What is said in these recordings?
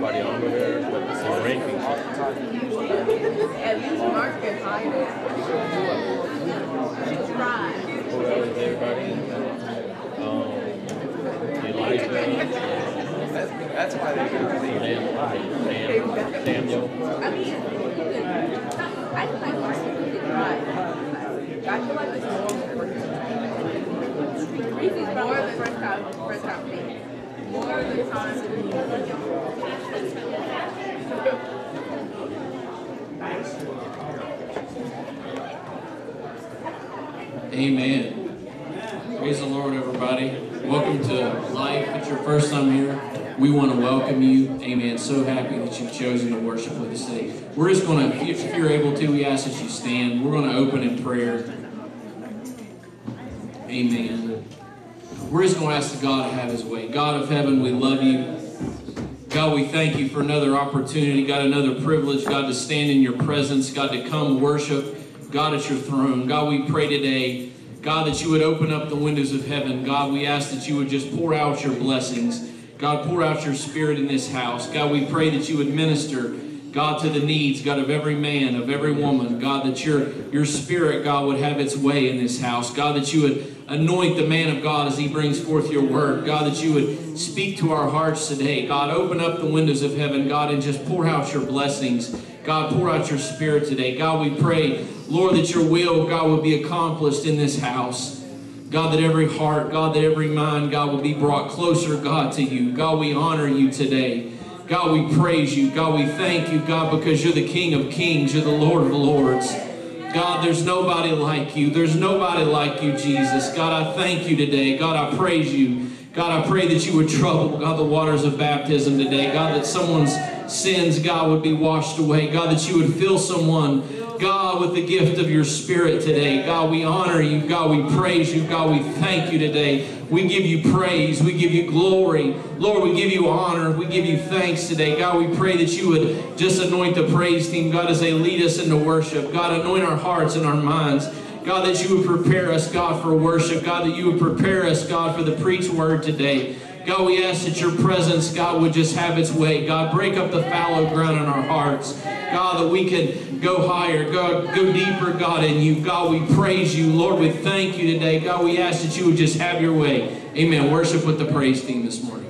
escort everybody on with her, but it's a ranking At least Mark can hide it. She tried. Who else is everybody? Um, Elijah, That's, that's why they do Sam, Sam, Samuel. I mean, I feel like Mark can try. I feel like it's more more than first time, first time for me. More than Amen. Praise the Lord, everybody. Welcome to Life. If it's your first time here, we want to welcome you. Amen. So happy that you've chosen to worship with us today. We're just going to, if you're able to, we ask that you stand. We're going to open in prayer. Amen. We're just going to ask God to have his way. God of heaven, we love you. God, we thank you for another opportunity, God, another privilege, God, to stand in your presence, God, to come worship, God, at your throne. God, we pray today, God, that you would open up the windows of heaven. God, we ask that you would just pour out your blessings. God, pour out your spirit in this house. God, we pray that you would minister, God, to the needs, God, of every man, of every woman. God, that your, your spirit, God, would have its way in this house. God, that you would anoint the man of God as he brings forth your word. God, that you would speak to our hearts today. God, open up the windows of heaven, God, and just pour out your blessings. God, pour out your spirit today. God, we pray, Lord, that your will, God, would be accomplished in this house. God, that every heart, God, that every mind, God, would be brought closer, God, to you. God, we honor you today. God, we praise you. God, we thank you, God, because you're the King of kings. You're the Lord of lords. God, there's nobody like you. There's nobody like you, Jesus. God, I thank you today. God, I praise you. God, I pray that you would trouble, God, the waters of baptism today. God, that someone's sins, God, would be washed away. God, that you would fill someone, God, with the gift of your spirit today. God, we honor you. God, we praise you. God, we thank you today. We give you praise. We give you glory. Lord, we give you honor. We give you thanks today. God, we pray that you would just anoint the praise team, God, as they lead us into worship. God, anoint our hearts and our minds. God, that you would prepare us, God, for worship. God, that you would prepare us, God, for the preached word today. God, we ask that your presence, God, would just have its way. God, break up the fallow ground in our hearts. God, that we can go higher, God, go deeper, God, in you. God, we praise you. Lord, we thank you today. God, we ask that you would just have your way. Amen. Worship with the praise team this morning.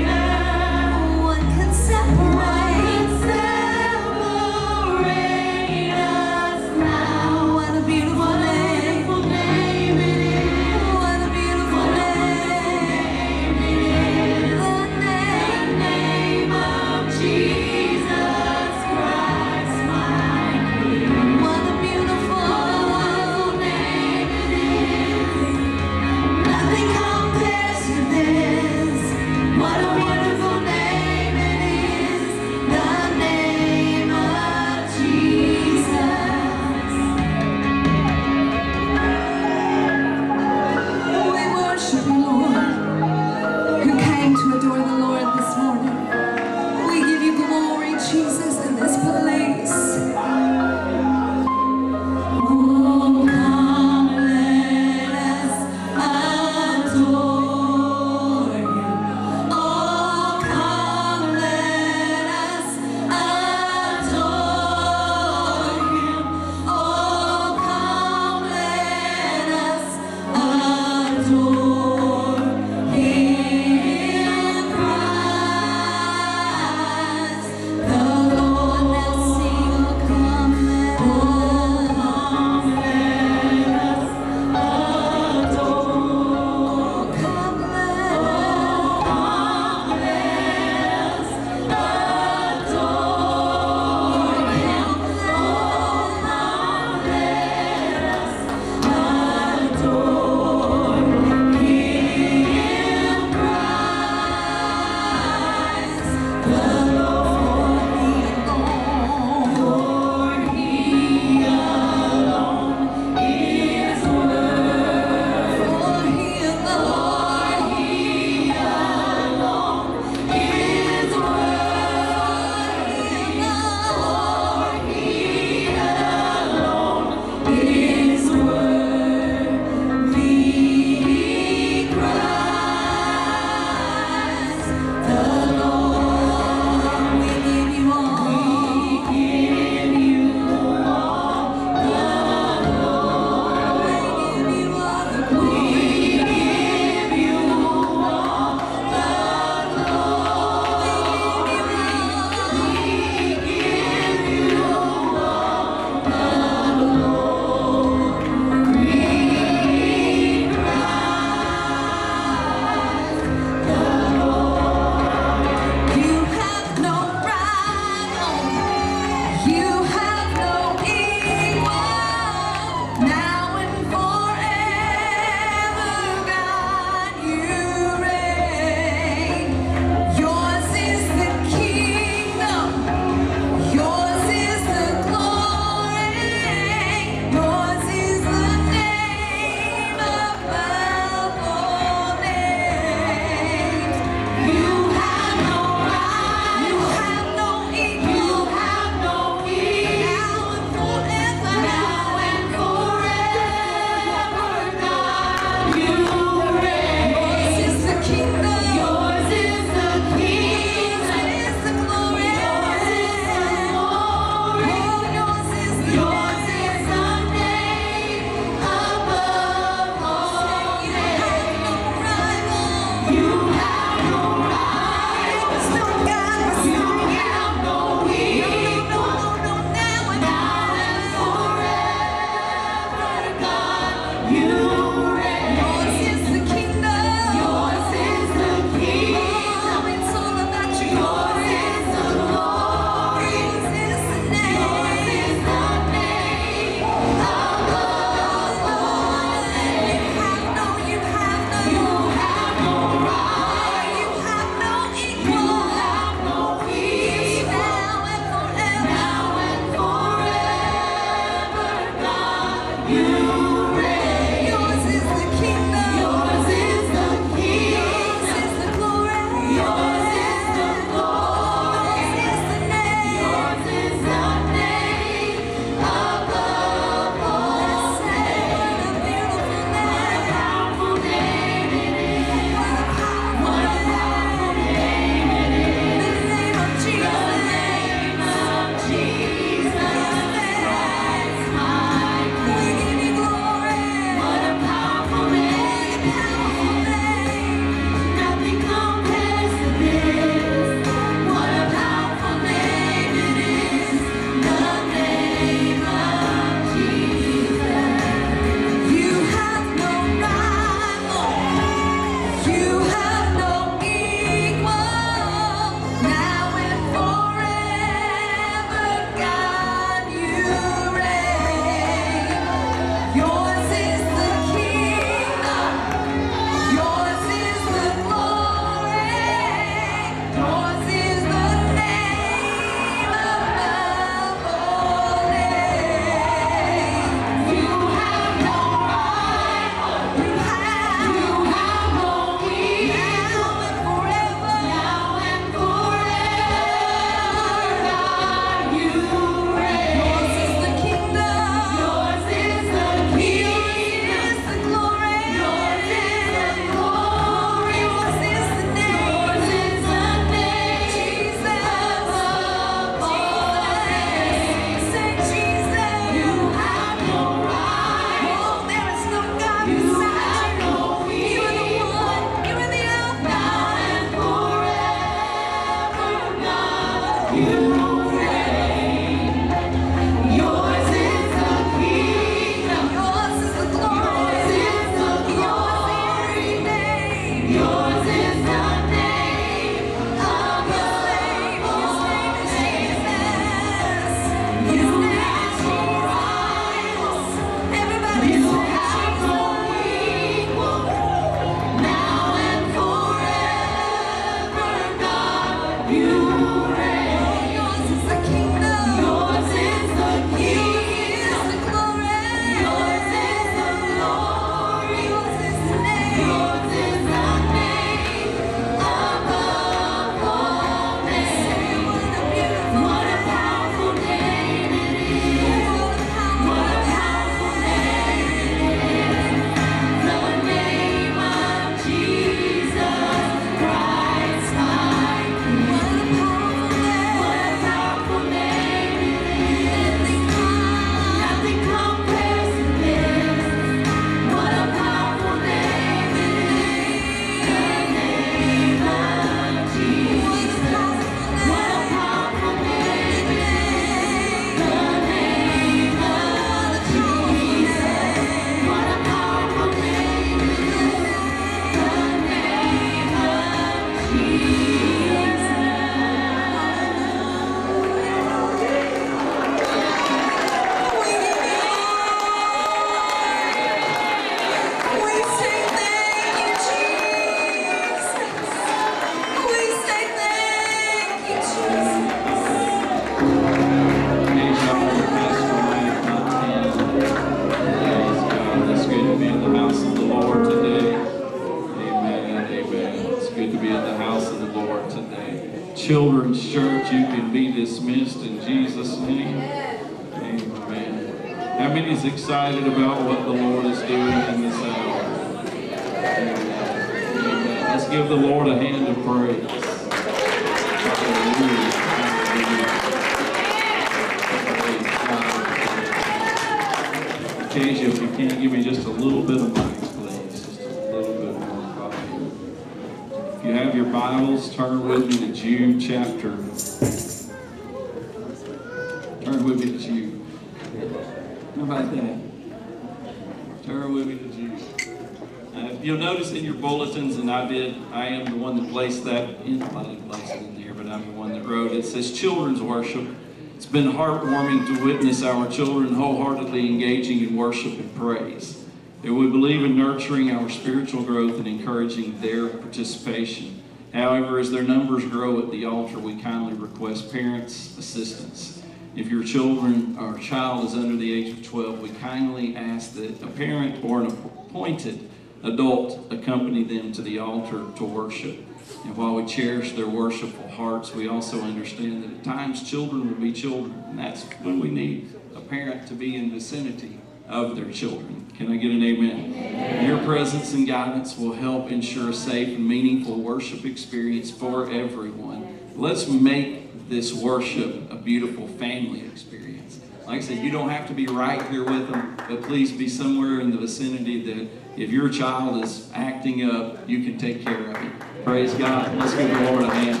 Been heartwarming to witness our children wholeheartedly engaging in worship and praise. And we believe in nurturing our spiritual growth and encouraging their participation. However, as their numbers grow at the altar, we kindly request parents' assistance. If your children or child is under the age of 12, we kindly ask that a parent or an appointed adult accompany them to the altar to worship. And while we cherish their worshipful hearts, we also understand that at times children will be children, and that's when we need a parent to be in vicinity of their children. Can I get an amen? Your presence and guidance will help ensure a safe and meaningful worship experience for everyone. Let's make this worship a beautiful family experience. Like I said, you don't have to be right here with them, but please be somewhere in the vicinity that if your child is acting up, you can take care of it. Praise God. Let's give the Lord a hand.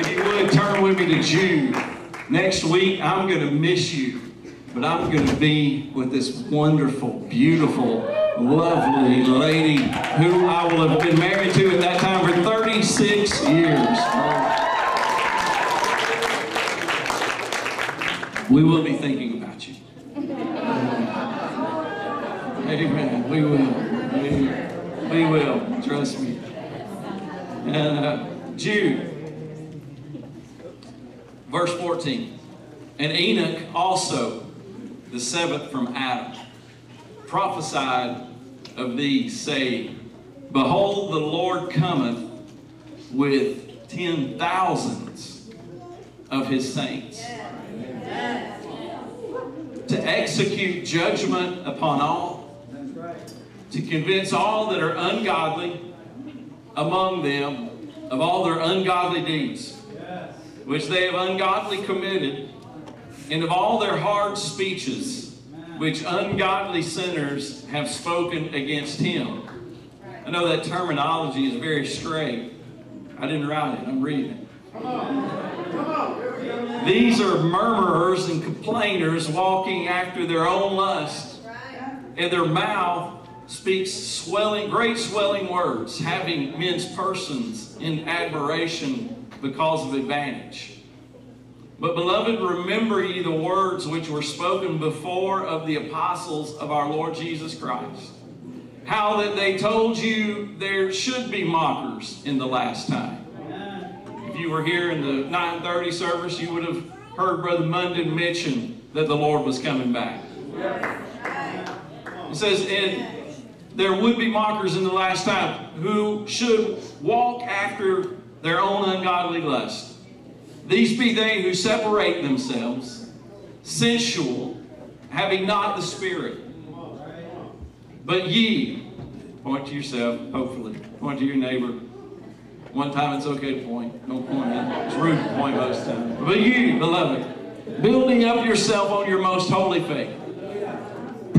If you would, turn with me to Jude. Next week, I'm going to miss you, but I'm going to be with this wonderful, beautiful, lovely lady who I will have been married to at that time for 36 years. We will be thinking about you. Amen. We will. We will. We will. Trust me. And uh, Jude, verse 14. And Enoch also, the seventh from Adam, prophesied of thee, saying, Behold, the Lord cometh with ten thousands of his saints to execute judgment upon all, to convince all that are ungodly among them of all their ungodly deeds, which they have ungodly committed, and of all their hard speeches, which ungodly sinners have spoken against him. I know that terminology is very straight. I didn't write it, I'm reading it. These are murmurers and complainers walking after their own lust, and their mouth speaks swelling, great swelling words, having men's persons in admiration because of advantage. But, beloved, remember ye the words which were spoken before of the apostles of our Lord Jesus Christ. How that they told you there should be mockers in the last time. If you were here in the 930 service, you would have heard Brother Munden mention that the Lord was coming back. It says, and there would be mockers in the last time who should walk after their own ungodly lust. These be they who separate themselves, sensual, having not the Spirit. But ye, point to yourself, hopefully, point to your neighbor. One time it's okay to point. Don't point. It's rude to point most times. But you, beloved, building up yourself on your most holy faith,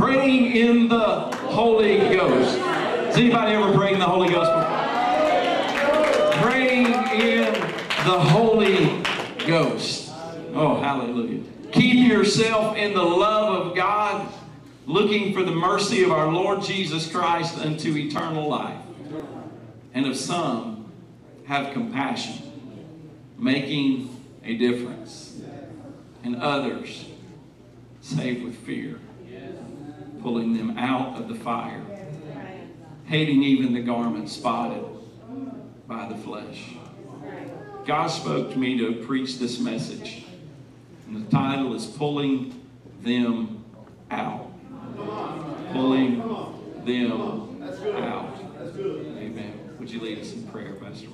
praying in the Holy Ghost. Has anybody ever prayed in the Holy Ghost? Praying in the Holy Ghost. Oh, hallelujah. Keep yourself in the love of God, looking for the mercy of our Lord Jesus Christ unto eternal life. And of some, have compassion, making a difference. And others, save with fear, pulling them out of the fire, hating even the garment spotted by the flesh. God spoke to me to preach this message. And the title is Pulling Them Out. Pulling Them out. Amen. Would you lead us in prayer, Pastor?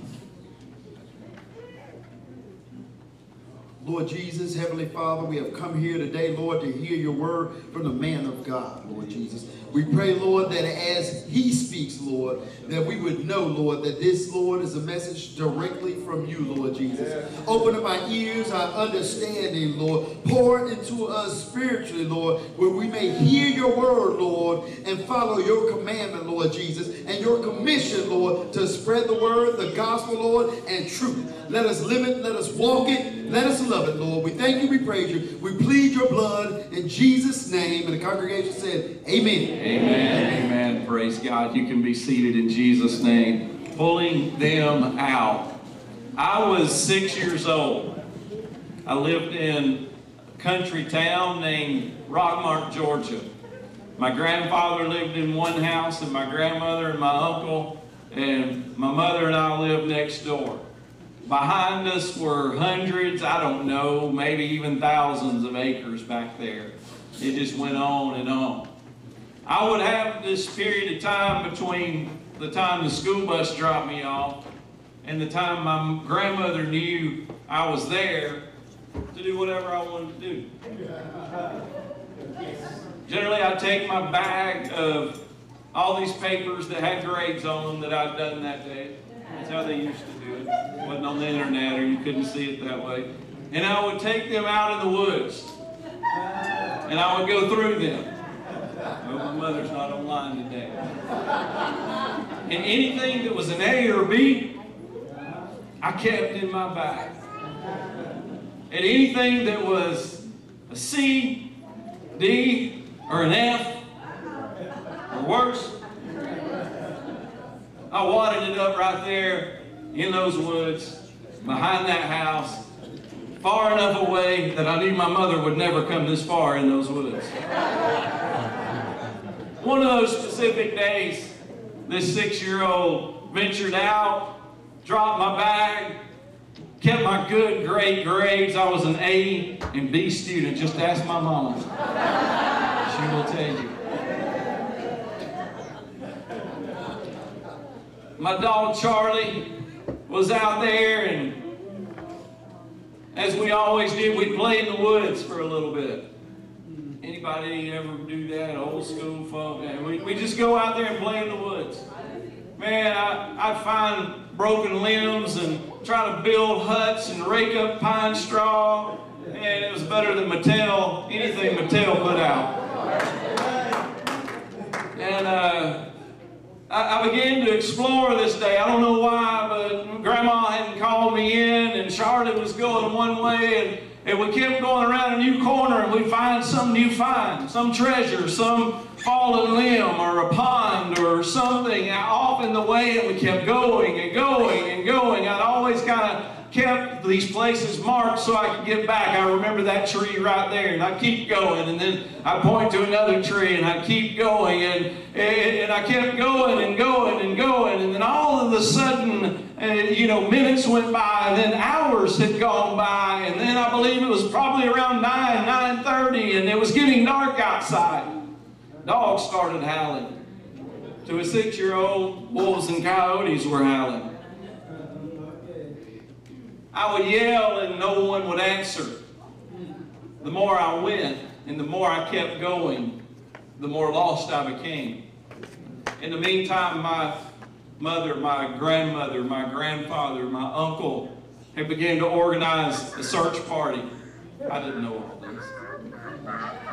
Lord Jesus, Heavenly Father, we have come here today, Lord, to hear your word from the man of God, Lord Jesus. We pray, Lord, that as he speaks, Lord, that we would know, Lord, that this, Lord, is a message directly from you, Lord Jesus. Open up our ears, our understanding, Lord. Pour it into us spiritually, Lord, where we may hear your word, Lord, and follow your commandment, Lord Jesus, and your commission, Lord, to spread the word, the gospel, Lord, and truth. Let us live it, let us walk it, let us love it, Lord. We thank you, we praise you. We plead your blood in Jesus' name. And the congregation said, Amen. Amen. Amen. Praise God. You can be seated in Jesus' name. Pulling them out. I was six years old. I lived in a country town named Rockmart, Georgia. My grandfather lived in one house, and my grandmother and my uncle, and my mother and I lived next door. Behind us were hundreds, I don't know, maybe even thousands of acres back there. It just went on and on. I would have this period of time between the time the school bus dropped me off and the time my grandmother knew I was there to do whatever I wanted to do. Generally, I'd take my bag of all these papers that had grades on them that I'd done that day. That's how they used to do it. It wasn't on the internet or you couldn't see it that way. And I would take them out in the woods. And I would go through them. Well, my mother's not online today. And anything that was an A or B, I kept in my bag. And anything that was a C, D, or an F, or worse, I wadded it up right there in those woods, behind that house, far enough away that I knew my mother would never come this far in those woods. One of those specific days, this six-year-old ventured out, dropped my bag, kept my good, great grades. I was an A and B student. Just ask my mom. She will tell you. My dog Charlie was out there, and as we always did, we'd play in the woods for a little bit. Anybody ever do that? Old school folk? We, we just go out there and play in the woods. Man, I, I'd find broken limbs and try to build huts and rake up pine straw. And it was better than Mattel, anything Mattel put out. And uh, I, I began to explore this day. I don't know why, but Grandma hadn't called me in, and Charlotte was going one way, and, and we kept going around a new corner, and we'd find some new find, some treasure, some fallen limb, or a pond, or something off in the way, and we kept going and going and going. I'd always kind of kept these places marked so I could get back. I remember that tree right there, and I keep going, and then I point to another tree, and I keep going, and, and, and I kept going and going and going, and then all of a sudden, uh, you know, minutes went by, and then hours had gone by, and then I believe it was probably around 9, 9.30, and it was getting dark outside. Dogs started howling. To a six-year-old, wolves and coyotes were howling. I would yell and no one would answer. The more I went and the more I kept going, the more lost I became. In the meantime, my mother, my grandmother, my grandfather, my uncle had begun to organize a search party. I didn't know all this.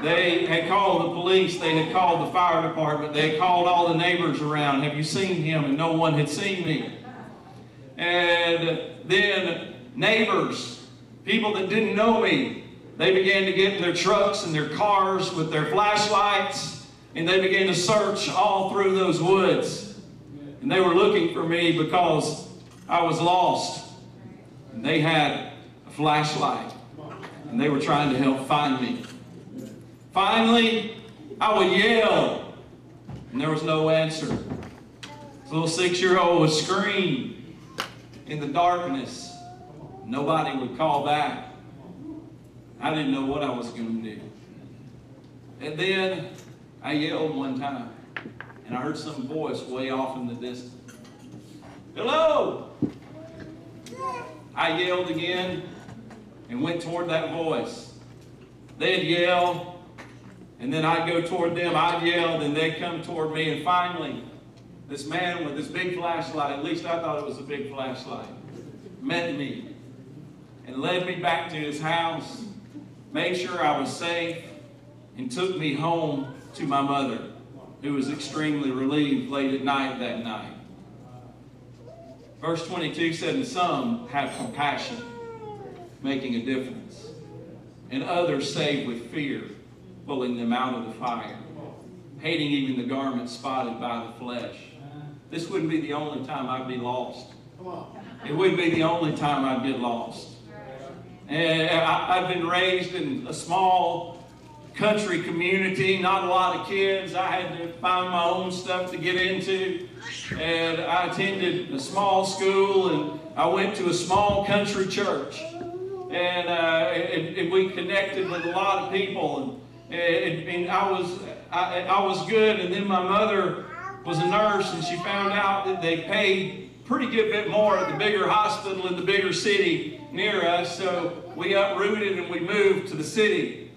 They had called the police, they had called the fire department, they had called all the neighbors around. Have you seen him? And no one had seen me. And then neighbors, people that didn't know me, they began to get in their trucks and their cars with their flashlights and they began to search all through those woods. And they were looking for me because I was lost. And they had a flashlight and they were trying to help find me. Finally, I would yell and there was no answer. This little six-year-old would scream in the darkness. Nobody would call back. I didn't know what I was going to do. And then I yelled one time. and I heard some voice way off in the distance. Hello! I yelled again and went toward that voice. They'd yell, and then I'd go toward them. I'd yell, and they'd come toward me. And finally, this man with this big flashlight, at least I thought it was a big flashlight, met me and led me back to his house, made sure I was safe, and took me home to my mother, who was extremely relieved late at night that night. Verse 22 said, And some have compassion, making a difference, and others save with fear, pulling them out of the fire, hating even the garment spotted by the flesh. This wouldn't be the only time I'd be lost. It wouldn't be the only time I'd get lost. And I, I've been raised in a small country community, not a lot of kids. I had to find my own stuff to get into. And I attended a small school and I went to a small country church. And, uh, and, and we connected with a lot of people. And, eh, and, and I, was, I, I was good. And then my mother was a nurse and she found out that they paid pretty good bit more at the bigger hospital in the bigger city near us. So we uprooted and we moved to the city.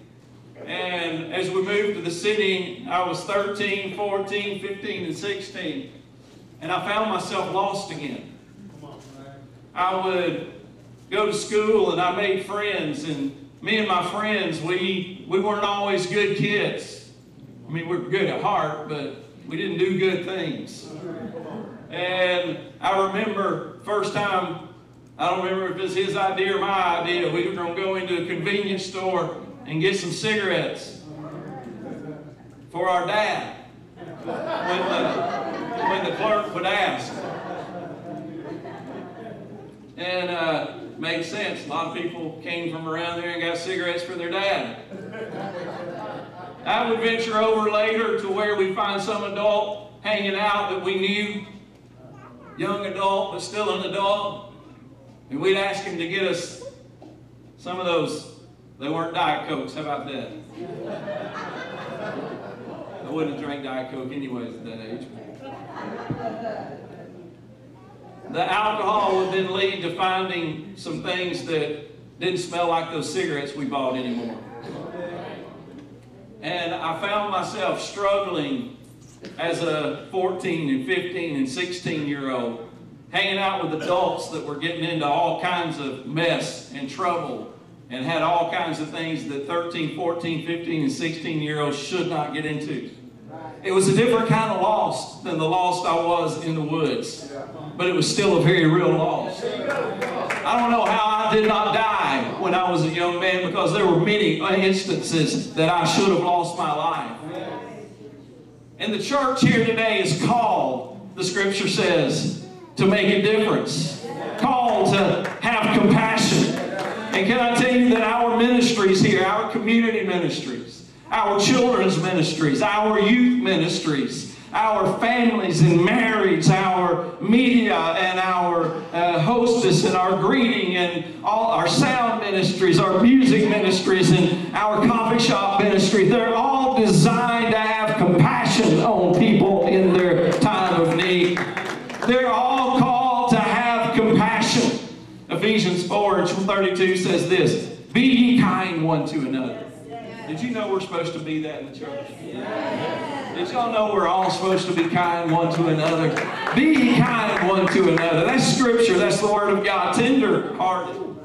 And as we moved to the city, I was 13, 14, 15, and 16. And I found myself lost again. I would go to school and I made friends. And me and my friends, we, we weren't always good kids. I mean, we we're good at heart, but we didn't do good things. And I remember first time, I don't remember if it was his idea or my idea, we were going to go into a convenience store and get some cigarettes for our dad when the, when the clerk would ask. And uh, made sense. A lot of people came from around there and got cigarettes for their dad. I would venture over later to where we find some adult hanging out that we knew young adult, but still an adult. And we'd ask him to get us some of those. They weren't Diet Cokes. How about that? I wouldn't have drank Diet Coke anyways at that age. The alcohol would then lead to finding some things that didn't smell like those cigarettes we bought anymore. And I found myself struggling as a 14 and 15 and 16 year old, hanging out with adults that were getting into all kinds of mess and trouble and had all kinds of things that 13, 14, 15, and 16 year olds should not get into. It was a different kind of lost than the lost I was in the woods, but it was still a very real loss. I don't know how I did not die when I was a young man because there were many instances that I should have lost my life. And the church here today is called, the scripture says, to make a difference. Called to have compassion. And can I tell you that our ministries here, our community ministries, our children's ministries, our youth ministries, our families and marriage, our media and our uh, hostess and our greeting and all our sound ministries, our music ministries and our coffee shop ministry, they're all designed to have compassion on people in their time of need. They're all called to compassion. Ephesians 4 and 32 says this, Be ye kind one to another. Did you know we're supposed to be that in the church? Did y'all know we're all supposed to be kind one to another? Be ye kind one to another. That's scripture. That's the word of God. Tender hearted.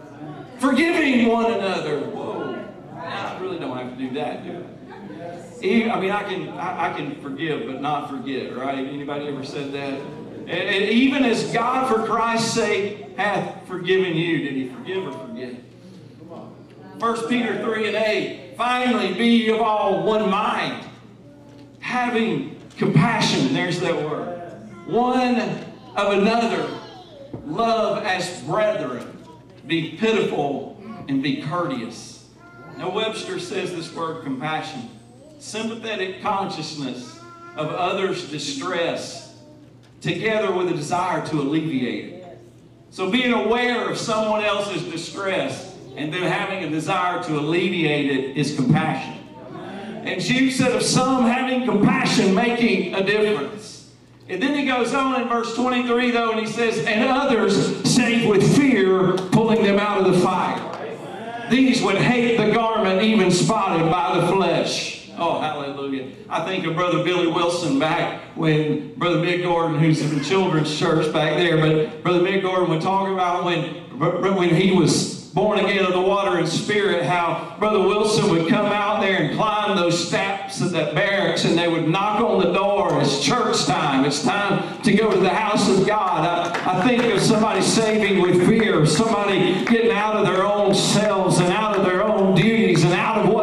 Forgiving one another. Whoa. I really don't have to do that, do I? I mean, I can, I, I can forgive, but not forget, right? Anybody ever said that? And, and even as God, for Christ's sake, hath forgiven you, did he forgive or forget? 1 Peter 3 and 8. Finally, be of all one mind, having compassion, there's that word, one of another, love as brethren, be pitiful and be courteous. Now, Webster says this word compassion, sympathetic consciousness of others' distress, together with a desire to alleviate it. So, being aware of someone else's distress and then having a desire to alleviate it is compassion. And Jude said of some having compassion, making a difference. And then he goes on in verse 23 though, and he says, and others saved with fear, pulling them out of the fire. These would hate the garment even spotted by the flesh. Oh, hallelujah. I think of Brother Billy Wilson back when Brother Mick Gordon, who's in the children's church back there, but Brother Mick Gordon would talk about when, when he was born again of the water and spirit, how Brother Wilson would come out there and climb those steps of that barracks and they would knock on the door. It's church time. It's time to go to the house of God. I, I think of somebody saving with fear, somebody getting out of their own selves and out of their own duties and out of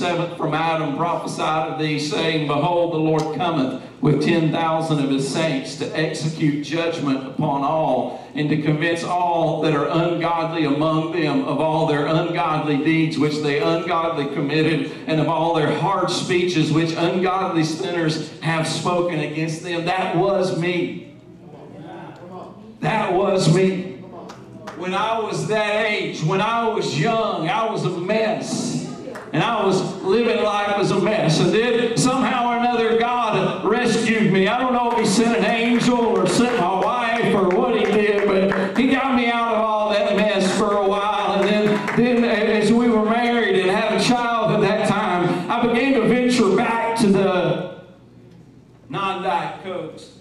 7th from Adam prophesied of thee, saying, Behold, the Lord cometh with 10,000 of his saints to execute judgment upon all and to convince all that are ungodly among them of all their ungodly deeds which they ungodly committed and of all their hard speeches which ungodly sinners have spoken against them. That was me. That was me. When I was that age, when I was young, I was a mess. And I was living life as a mess. And then somehow or another, God rescued me. I don't know if He sent an angel or sent my wife or what He did, but He got me out of all that mess for a while. And then, then as we were married and had a child at that time, I began to venture back to the non diet Cokes.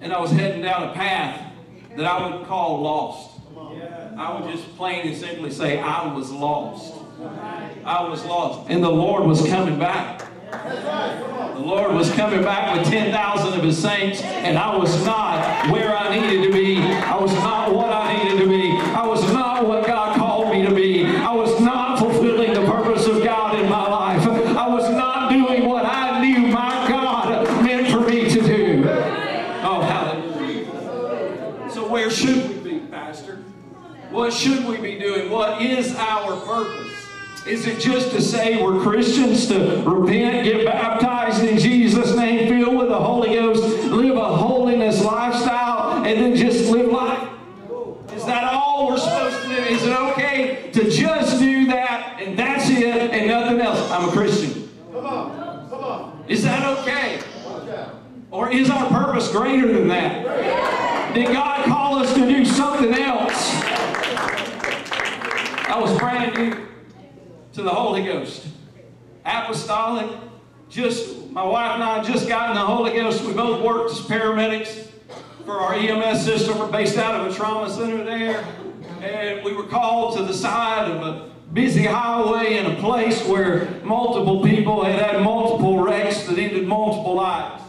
and I was heading down a path that I would call lost. I would just plain and simply say I was lost. I was lost. And the Lord was coming back. The Lord was coming back with 10,000 of his saints, and I was not where I needed to be. I was not what I needed to be. I was not what God called me to be. I was not fulfilling the purpose of God in my life. I was not doing what I knew my God meant for me to do. Oh, hallelujah. So, where should we be, Pastor? What should we be doing? What is our purpose? Is it just to say we're Christians, to repent, get baptized in Jesus' name, filled with the Holy Ghost, live a holiness lifestyle, and then just live life? Is that all we're supposed to do? Is it okay to just do that and that's it and nothing else? I'm a Christian. Come on, come on. Is that okay? Or is our purpose greater than that? Did God call us to do something else? I was brand new to the Holy Ghost. Apostolic. Just my wife and I just in the Holy Ghost. We both worked as paramedics for our EMS system. We're based out of a trauma center there. And we were called to the side of a busy highway in a place where multiple people had had multiple wrecks that ended multiple lives.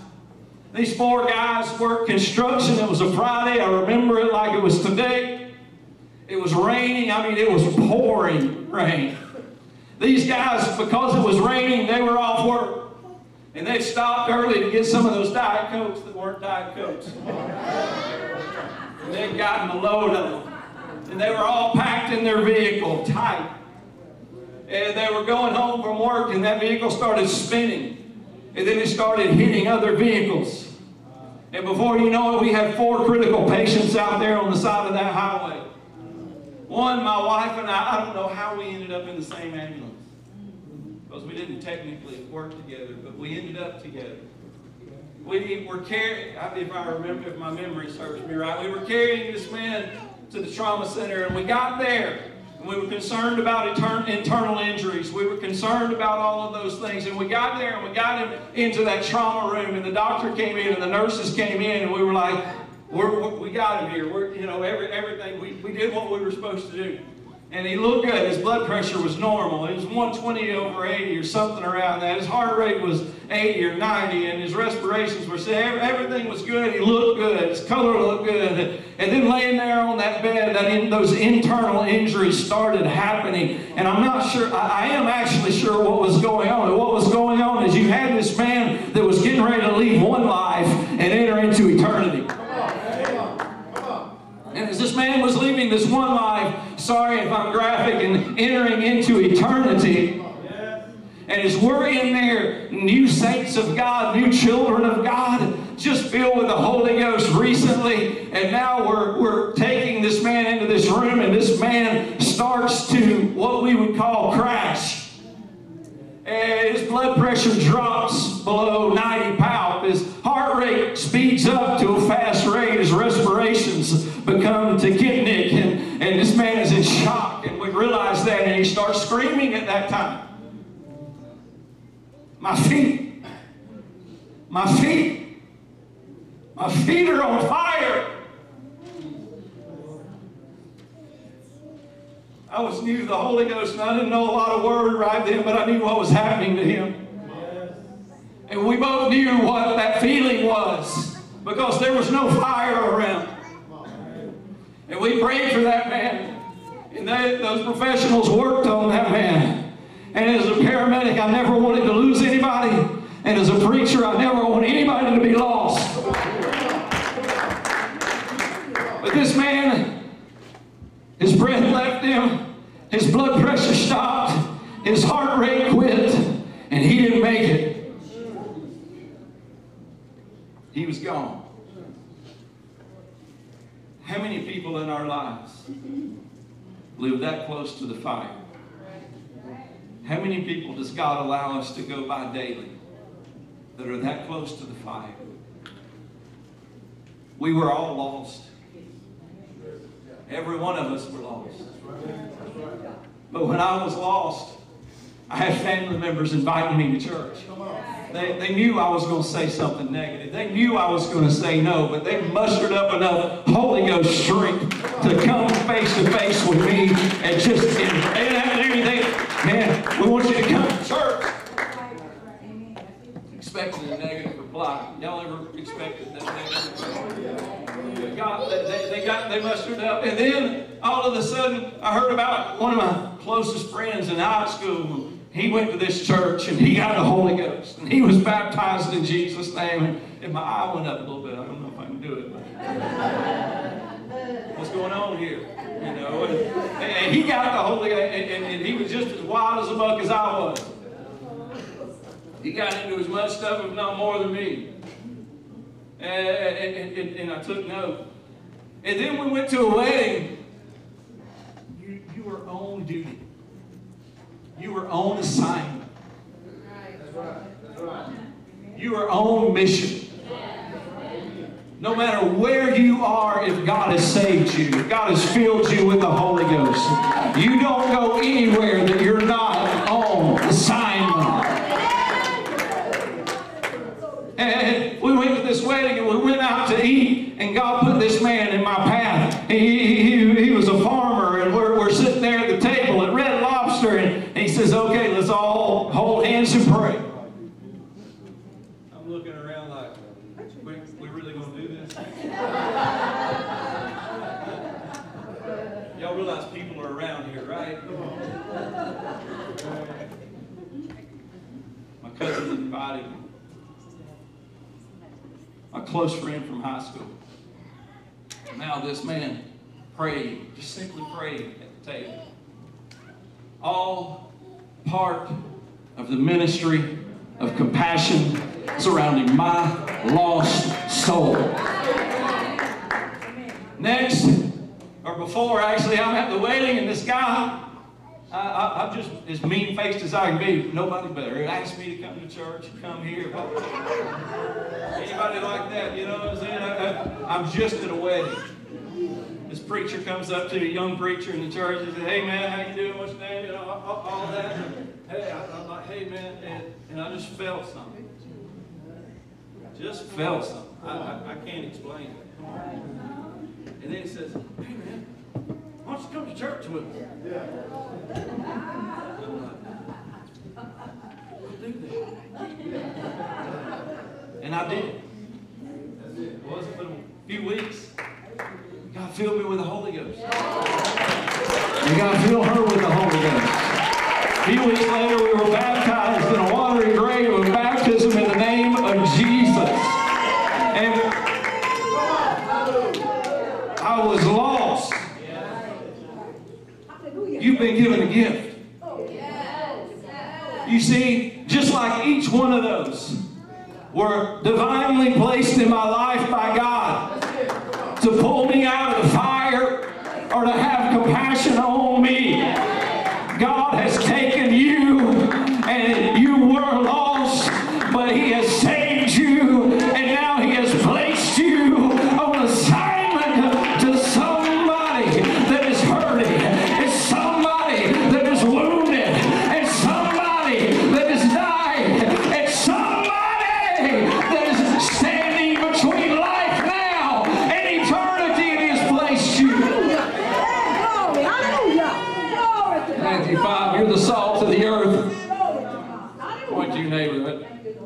These four guys worked construction. It was a Friday. I remember it like it was today. It was raining. I mean, it was pouring rain. These guys, because it was raining, they were off work. And they stopped early to get some of those Diet Cokes that weren't Diet Cokes. And they'd gotten a load of them. And they were all packed in their vehicle, tight. And they were going home from work, and that vehicle started spinning. And then it started hitting other vehicles. And before you know it, we had four critical patients out there on the side of that highway. One, my wife and I, I don't know how we ended up in the same ambulance. Because we didn't technically work together, but we ended up together. We were carrying, if I remember, if my memory serves me right, we were carrying this man to the trauma center, and we got there. And we were concerned about intern- internal injuries. We were concerned about all of those things. And we got there and we got him into that trauma room. And the doctor came in and the nurses came in. And we were like, we're- we got him here. We're, you know, every, everything. We, we did what we were supposed to do. And he looked good. His blood pressure was normal. It was 120 over 80 or something around that. His heart rate was 80 or 90, and his respirations were set. Everything was good. He looked good. His color looked good. And then laying there on that bed, that in, those internal injuries started happening. And I'm not sure, I, I am actually sure what was going on. What was going on is you had this man that was getting ready to leave one life and enter into eternity. And as this man was leaving this one life, We're in there, new saints of God, new children of God, just filled with the Holy Ghost recently. And now we're, we're taking this man into this room, and this man starts to what we would call crash. And his blood pressure drops below 90 pound. His heart rate speeds up to a fast rate. His respirations become tachypneic. And, and this man is in shock. And we realize that. And he starts screaming at that time. My feet. My feet. My feet are on fire. I was new to the Holy Ghost and I didn't know a lot of word right then, but I knew what was happening to him. And we both knew what that feeling was because there was no fire around. And we prayed for that man. And they, those professionals worked on that man. And as a paramedic, I never wanted to lose anybody. And as a preacher, I never want anybody to be lost. But this man, his breath left him, his blood pressure stopped, his heart rate quit, and he didn't make it. He was gone. How many people in our lives live that close to the fire? How many people does God allow us to go by daily that are that close to the fire? We were all lost. Every one of us were lost. But when I was lost, I had family members inviting me to church. They, they knew I was going to say something negative. They knew I was going to say no, but they mustered up enough Holy Ghost strength to come face to face with me and just, they didn't have to do anything. Man, we want you to come to church. Expecting a negative reply. Y'all ever expected that negative reply? God, they, they got, they mustered up. And then all of a sudden, I heard about one of my closest friends in high school. He went to this church and he got the Holy Ghost. And he was baptized in Jesus' name. And, and my eye went up a little bit. I don't know if I can do it. But what's going on here? You know, and, and he got the Holy Ghost, and, and, he was just as wild as a buck as I was. He got into as much stuff, if not more than me. And, and, I took note. And then we went to a wedding. You, you were on duty. You were on assignment. That's right. That's right. You were on mission. No matter where you are, if God has saved you, if God has filled you with the Holy Ghost, you don't go anywhere that you're not on assignment. And we went to this wedding and we went out to eat, and God put this man in my path. He, he, he was a farmer, and we're, we're sitting there at the table at Red Lobster, and, and he says, Okay, let's all hold hands and pray. I'm looking around like, we, we really going to do this? Y'all realize people are around here, right? My cousin invited me a close friend from high school. Now this man prayed, just simply prayed at the table. All part of the ministry of compassion surrounding my lost soul. Next, or before actually, I'm at the wedding and this guy, I, I'm just as mean faced as I can be. Nobody better. Asked me to come to church, come here. Anybody like that, you know what I'm saying? I, I'm just at a wedding. This preacher comes up to a young preacher in the church and says, hey man, how you doing? What's your name? You know, all, all that. Hey, I, I'm like, hey man, and, and I just felt something. Just felt something. I, I, I can't explain it. And then he says, hey man, why don't you come to church with me? I'll do that. And I did. It wasn't but a few weeks. God filled me with the Holy Ghost. And God filled her with the Holy Ghost. A few weeks later, we were baptized in a watery grave of baptism in the name of Jesus. And I was lost. You've been given a gift. You see, just each one of those were divinely placed in my life by God to pull me out of the fire or to have compassion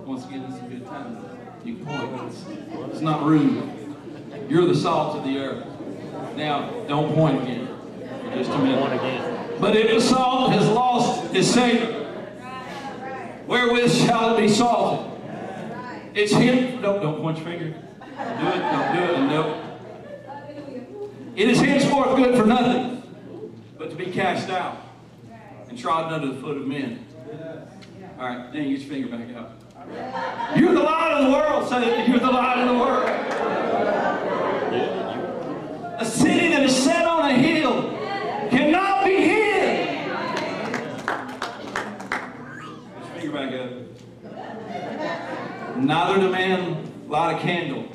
once again, this is a good time. You can point. It's, it's not rude. You're the salt of the earth. Now, don't point again. For just a One minute. again. But if the salt has lost its savor, wherewith shall it be salted? It's him. Don't, don't point your finger. Do it. Don't do it. No. It is henceforth good for nothing, but to be cast out and trodden under the foot of men. All right, then get your finger back out. You're the light of the world. Say, you're the light of the world. A city that is set on a hill cannot be hid. Get your finger back up. Neither do man light a candle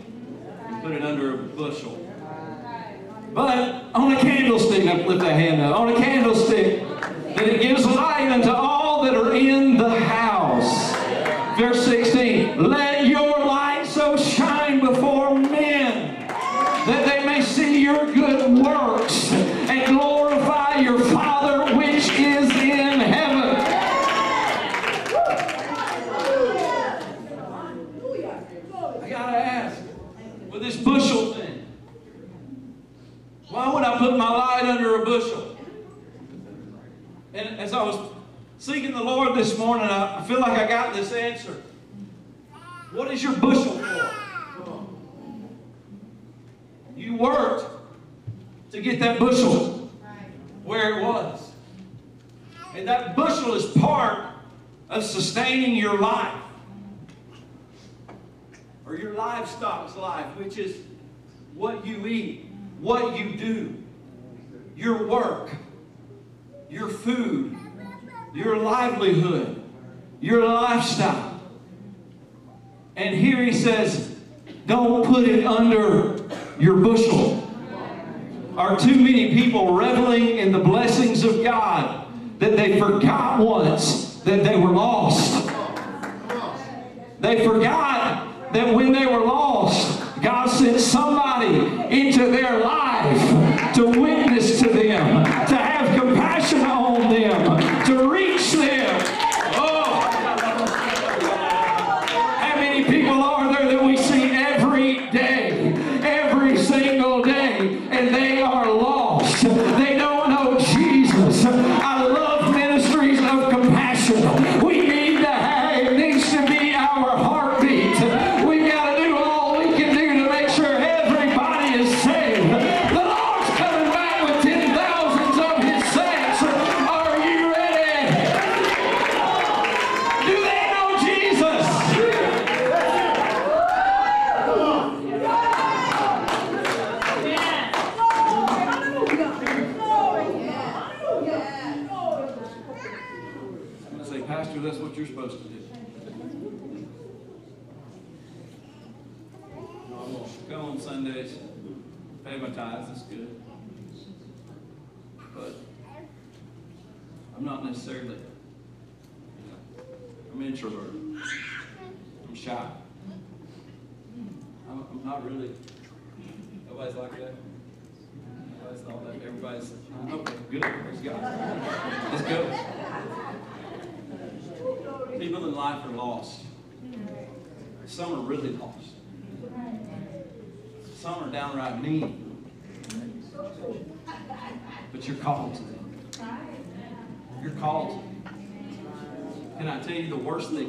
and put it under a bushel. But on a candlestick, lift that hand up, on a candlestick, that it gives light unto all that are in the house. Verse 16, let seeking the Lord this morning, I feel like I got this answer. What is your bushel for? You worked to get that bushel where it was. And that bushel is part of sustaining your life. Or your livestock's life, which is what you eat, what you do, your work, your food, your livelihood, your lifestyle. And here he says, don't put it under your bushel. Are too many people reveling in the blessings of God that they forgot once that they were lost? They forgot that when they were lost, God sent somebody into their life to witness to them,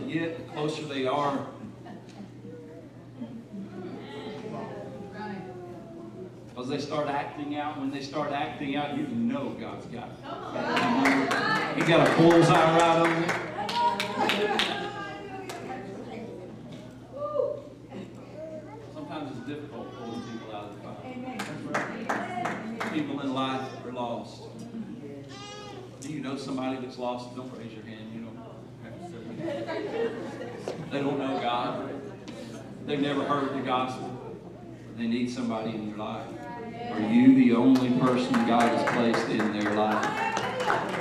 get, the closer they are. Because they start acting out. When they start acting out, you know God's got it. He got a bullseye right on it. Sometimes it's difficult pulling people out of the fire. People in life are lost. Do you know somebody that's lost? Don't raise your hand. They don't know God. They've never heard the gospel. They need somebody in their life. Are you the only person God has placed in their life?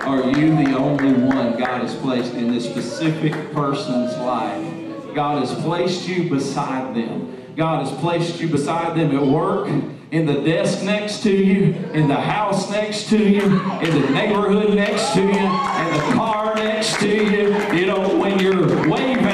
Are you the only one God has placed in this specific person's life? God has placed you beside them. God has placed you beside them at work, in the desk next to you, in the house next to you, in the neighborhood next to you, in the car next to you. You know, when you're waving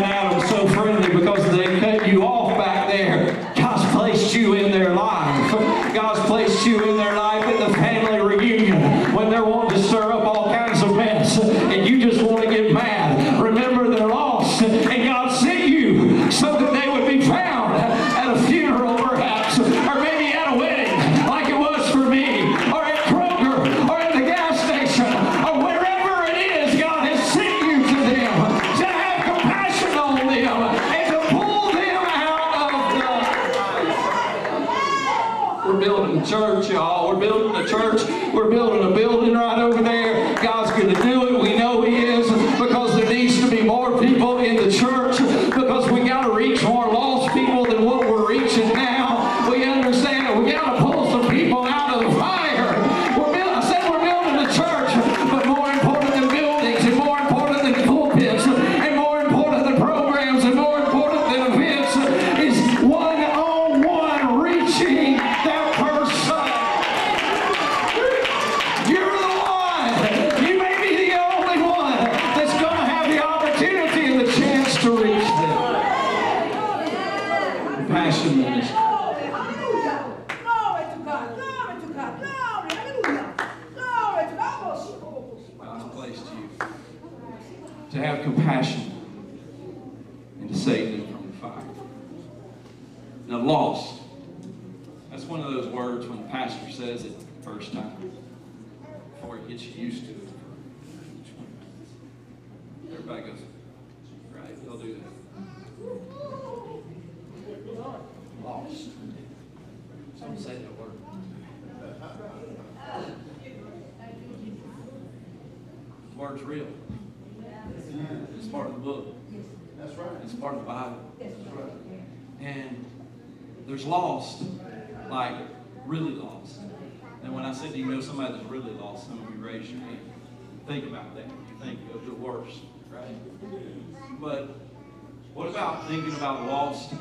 about thinking about lost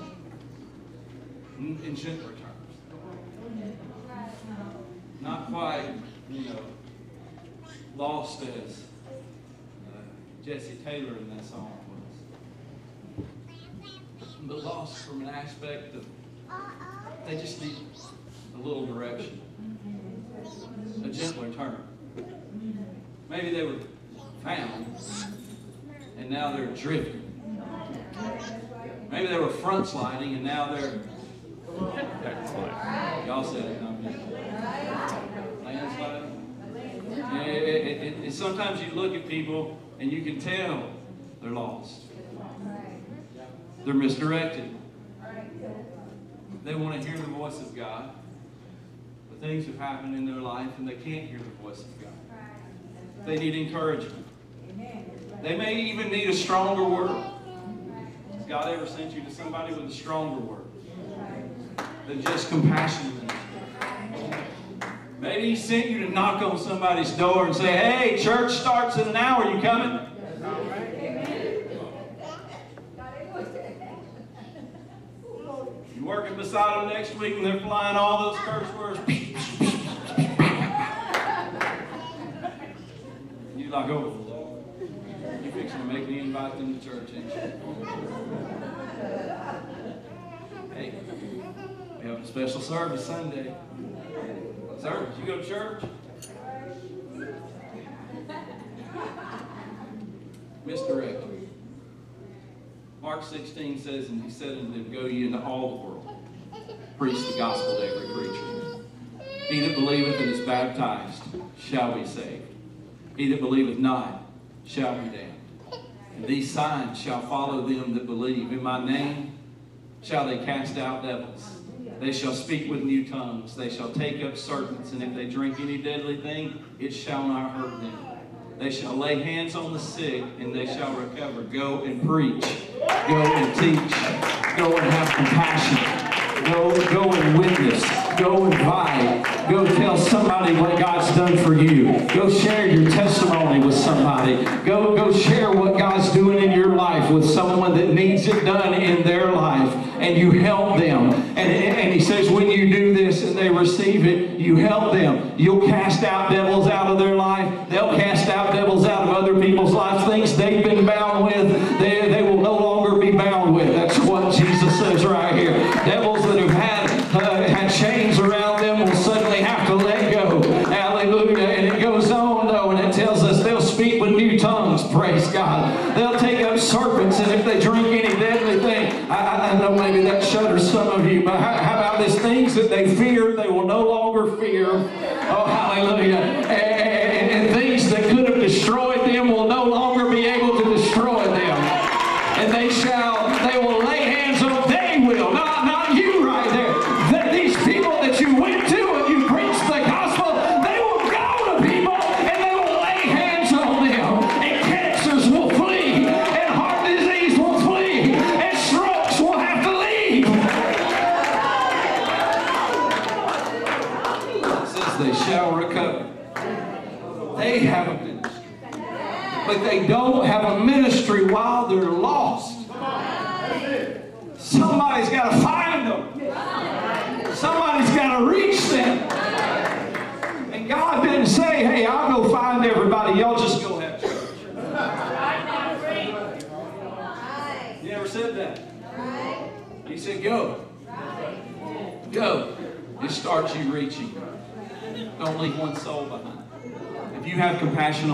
in gentler terms? Not quite, you know, lost as uh, Jesse Taylor in that song was. But lost from an aspect of they just need a little direction, a gentler turn. Maybe they were found and now they're drifting. Maybe they were front sliding and now they're. Y'all said it, not me. Landsliding. It- it- it- sometimes you look at people and you can tell they're lost. They're misdirected. They want to hear the voice of God. But things have happened in their life and they can't hear the voice of God. They need encouragement. They may even need a stronger word. Has God ever sent you to somebody with a stronger word than just compassion? Maybe He sent you to knock on somebody's door and say, Hey, church starts in an hour. Are You coming? You're working beside them next week and they're flying all those curse words. You're like, oh. You're fixing to make me invite them to church, ain't you? Hey, we have a special service Sunday. Sir, you go to church? Misdirected. Mark 16 says, And he said unto them, Go ye into all the world, preach the gospel to every creature. He that believeth and is baptized shall be saved. He that believeth not shall be damned. And these signs shall follow them that believe. In my name shall they cast out devils. They shall speak with new tongues. They shall take up serpents. And if they drink any deadly thing, it shall not hurt them. They shall lay hands on the sick and they shall recover. Go and preach. Go and teach. Go and have compassion. Go, go and witness. Go and invite. Go tell somebody what God's done for you. Go share your testimony with somebody. Go, go share what God's doing in your life with someone that needs it done in their life. And you help them. And, and he says, when you do this and they receive it, you help them. You'll cast out devils out of their life. They'll cast out devils out of other people's lives. Things they've been bound with, they, they will no longer be bound with. That's what Jesus says right here. Devils that have had, uh, had chains around them will suddenly have to let go. Hallelujah. And it goes on, though, and it tells us they'll speak with new tongues. Praise God. They'll take up serpents, and if they drink any deadly thing, I, I, I know maybe that shudders some of you, but how, how about these things that they fear, they will no longer fear? Oh, hallelujah. And, and- and things that could have destroyed them will no longer be able to destroy them. And they shall, they will lay hands on, they will, not, not you right there. That these people that you went to and you preached the gospel, they will go to people and they will lay hands on them. And cancers will flee, and heart disease will flee, and strokes will have to leave. It says they shall recover. They have a ministry. But they don't have a ministry while they're lost. Somebody's got to find them. Somebody's got to reach them. And God didn't say, hey, I'll go find everybody. Y'all just go have church. He never said that. He said, go. Go. It starts you reaching. Don't leave one soul behind. If you have compassion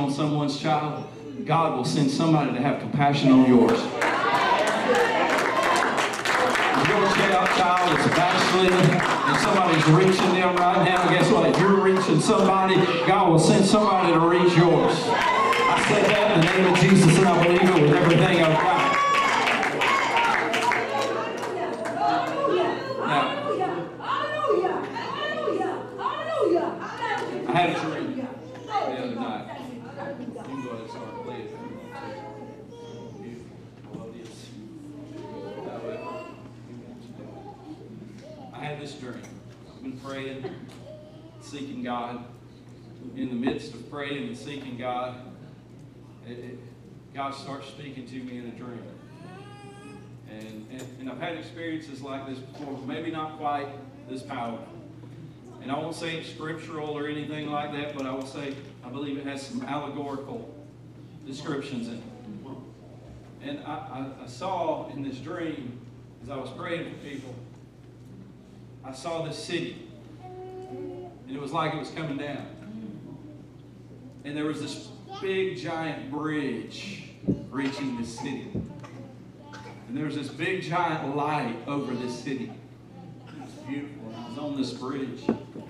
child, God will send somebody to have compassion on yours. If your child is backslidden and somebody's reaching them right now, guess what? If you're reaching somebody, God will send somebody to reach yours. I said that in the name of Jesus and I believe it with everything I've got. Hallelujah. Hallelujah. Hallelujah. Hallelujah. Hallelujah. I had a dream the other night. I had this dream. I've been praying, seeking God. In the midst of praying and seeking God, it, it, God starts speaking to me in a dream. And, and, and I've had experiences like this before, maybe not quite this powerful. And I won't say it's scriptural or anything like that, but I will say I believe it has some allegorical descriptions in it. And I, I, I saw in this dream, as I was praying for people, I saw this city. And it was like it was coming down. And there was this big giant bridge reaching this city. And there was this big giant light over this city. It was beautiful. I was on this bridge,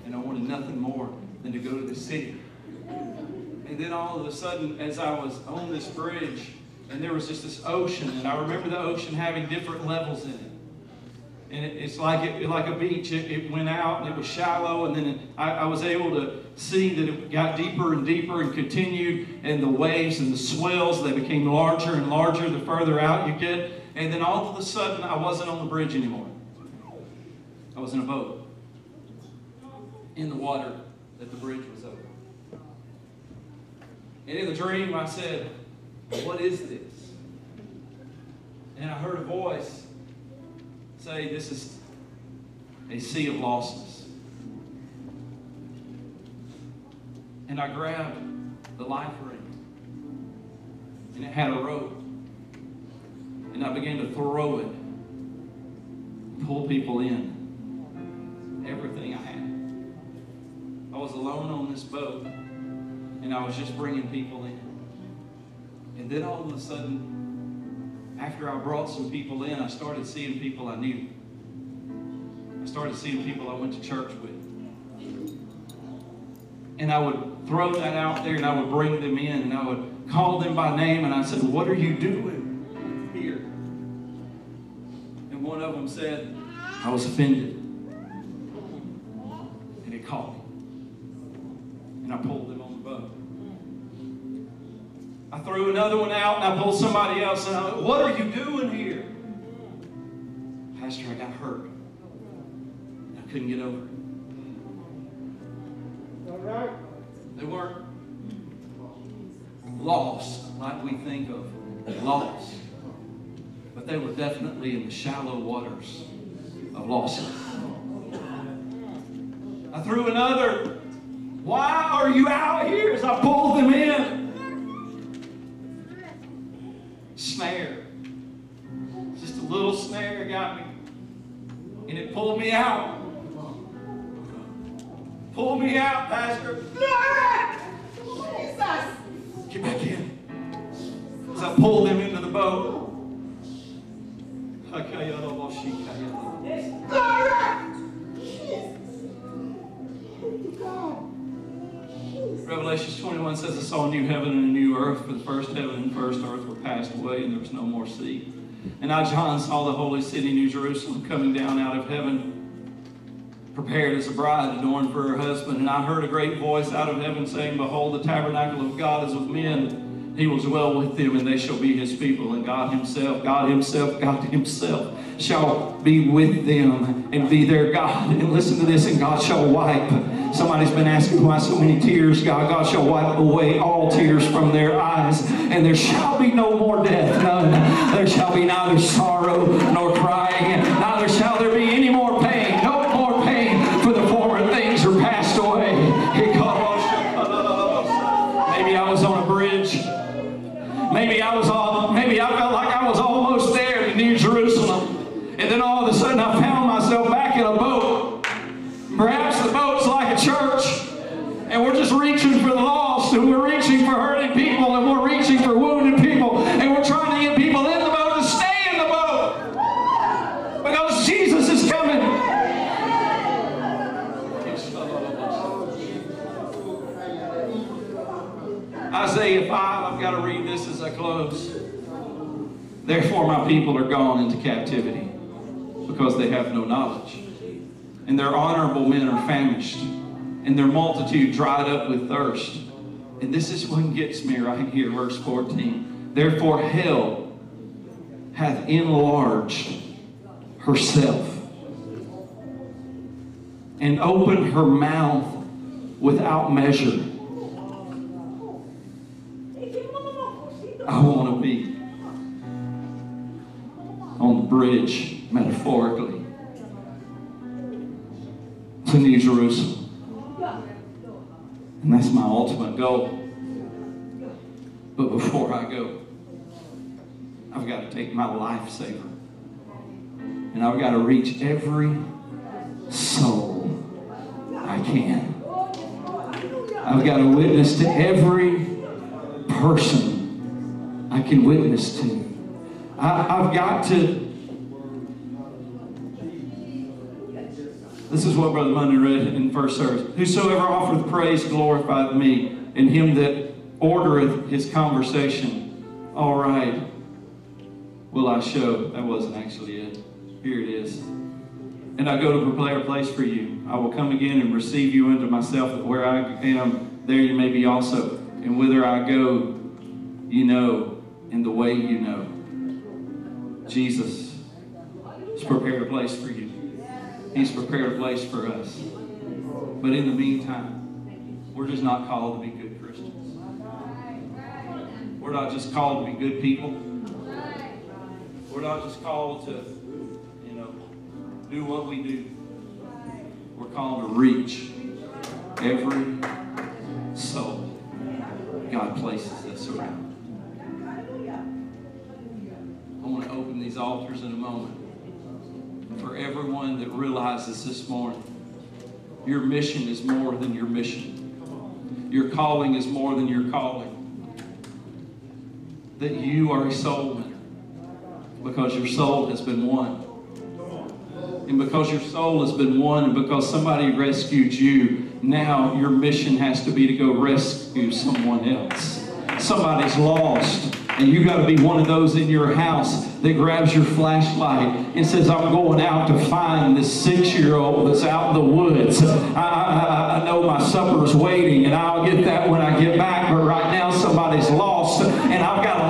and I wanted nothing more than to go to the city. And then all of a sudden, as I was on this bridge, and there was just this ocean, and I remember the ocean having different levels in it. And it, it's like it, like a beach. It, it went out and it was shallow, and then it, I, I was able to see that it got deeper and deeper and continued, and the waves and the swells they became larger and larger the further out you get. And then all of a sudden, I wasn't on the bridge anymore. I was in a boat in the water that the bridge was over. And in the dream, I said, What is this? And I heard a voice say, This is a sea of lostness. And I grabbed the life ring, and it had a rope. And I began to throw it, pull people in. Everything I had. I was alone on this boat, and I was just bringing people in. And then all of a sudden, after I brought some people in, I started seeing people I knew. I started seeing people I went to church with. And I would throw that out there and I would bring them in and I would call them by name and I said, What are you doing here? And one of them said, I was offended. And it caught me. And I pulled them on the boat. I threw another one out, and I pulled somebody else, and I went, What are you doing here? Pastor, I got hurt. I couldn't get over it. All right. They weren't lost like we think of lost, but they were definitely in the shallow waters of lost. I threw another. Why are you out here? And I, John, saw the holy city, New Jerusalem, coming down out of heaven, prepared as a bride adorned for her husband. And I heard a great voice out of heaven saying, Behold, the tabernacle of God is with men. He will dwell with them, and they shall be his people. And God himself, God himself, God himself shall be with them and be their God. And listen to this, and God shall wipe. Somebody's been asking why so many tears. God, God shall wipe away all tears from their eyes, and there shall be no more death, none. There shall be neither sorrow nor crying, people are gone into captivity because they have no knowledge. And their honorable men are famished, and their multitude dried up with thirst. And this is what gets me right here, verse 14. Therefore, hell hath enlarged herself and opened her mouth without measure. I want to be on the bridge, metaphorically, to New Jerusalem. And that's my ultimate goal. But before I go, I've got to take my lifesaver. And I've got to reach every soul I can. I've got to witness to every person I can witness to. I, I've got to. This is what Brother Monday read in first service. Whosoever offereth praise glorifieth me, and him that ordereth his conversation. All right. Will I show? That wasn't actually it. Here it is. And I go to prepare a place for you. I will come again and receive you unto myself, that where I am, there you may be also. And whither I go, you know, and the way you know. Jesus has prepared a place for you. He's prepared a place for us. But in the meantime, we're just not called to be good Christians. We're not just called to be good people. We're not just called to, you know, do what we do. We're called to reach every soul God places us around. Open these altars in a moment for everyone that realizes this morning your mission is more than your mission. Your calling is more than your calling. That you are a soul winner because your soul has been won. And because your soul has been won and because somebody rescued you, now your mission has to be to go rescue someone else. Somebody's lost, and you got to be one of those in your house that grabs your flashlight and says, I'm going out to find this six year old that's out in the woods. I, I, I know my supper's waiting and I'll get that when I get back, but right now somebody's lost and I've got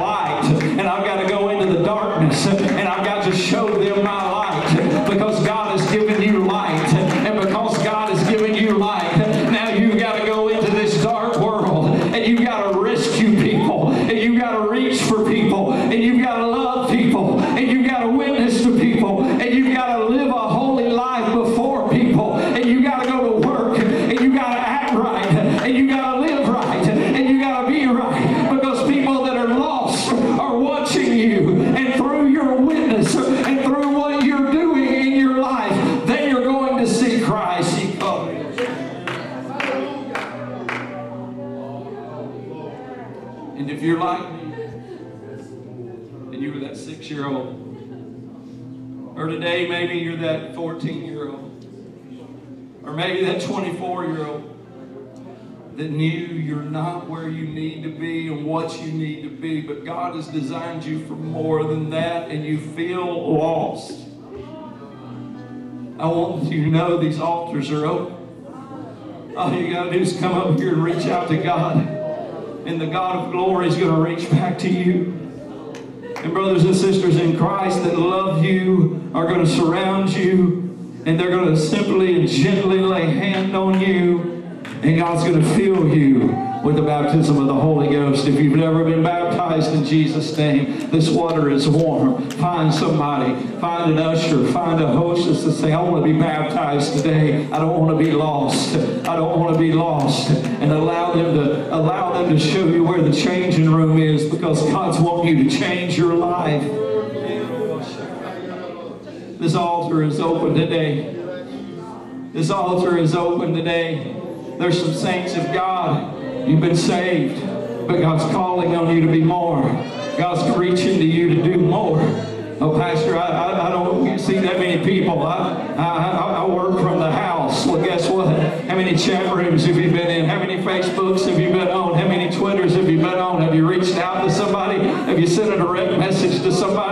knew you're not where you need to be and what you need to be, but God has designed you for more than that, and you feel lost. I want you to know these altars are open. All you got to do is come up here and reach out to God. And the God of glory is going to reach back to you. And brothers and sisters in Christ that love you are going to surround you. And they're going to simply and gently lay hand on you. And God's going to fill you with the baptism of the Holy Ghost. If you've never been baptized in Jesus' name, this water is warm. Find somebody, find an usher, find a hostess to say, I want to be baptized today. I don't want to be lost. I don't want to be lost. And allow them to allow them to show you where the changing room is because God's wanting you to change your life. This altar is open today. This altar is open today. There's some saints of God. You've been saved, but God's calling on you to be more. God's reaching to you to do more. Oh, Pastor, I, I, I don't see that many people. I, I, I work from the house. Well, guess what? How many chat rooms have you been in? How many Facebooks have you been on? How many Twitters have you been on? Have you reached out to somebody? Have you sent a direct message to somebody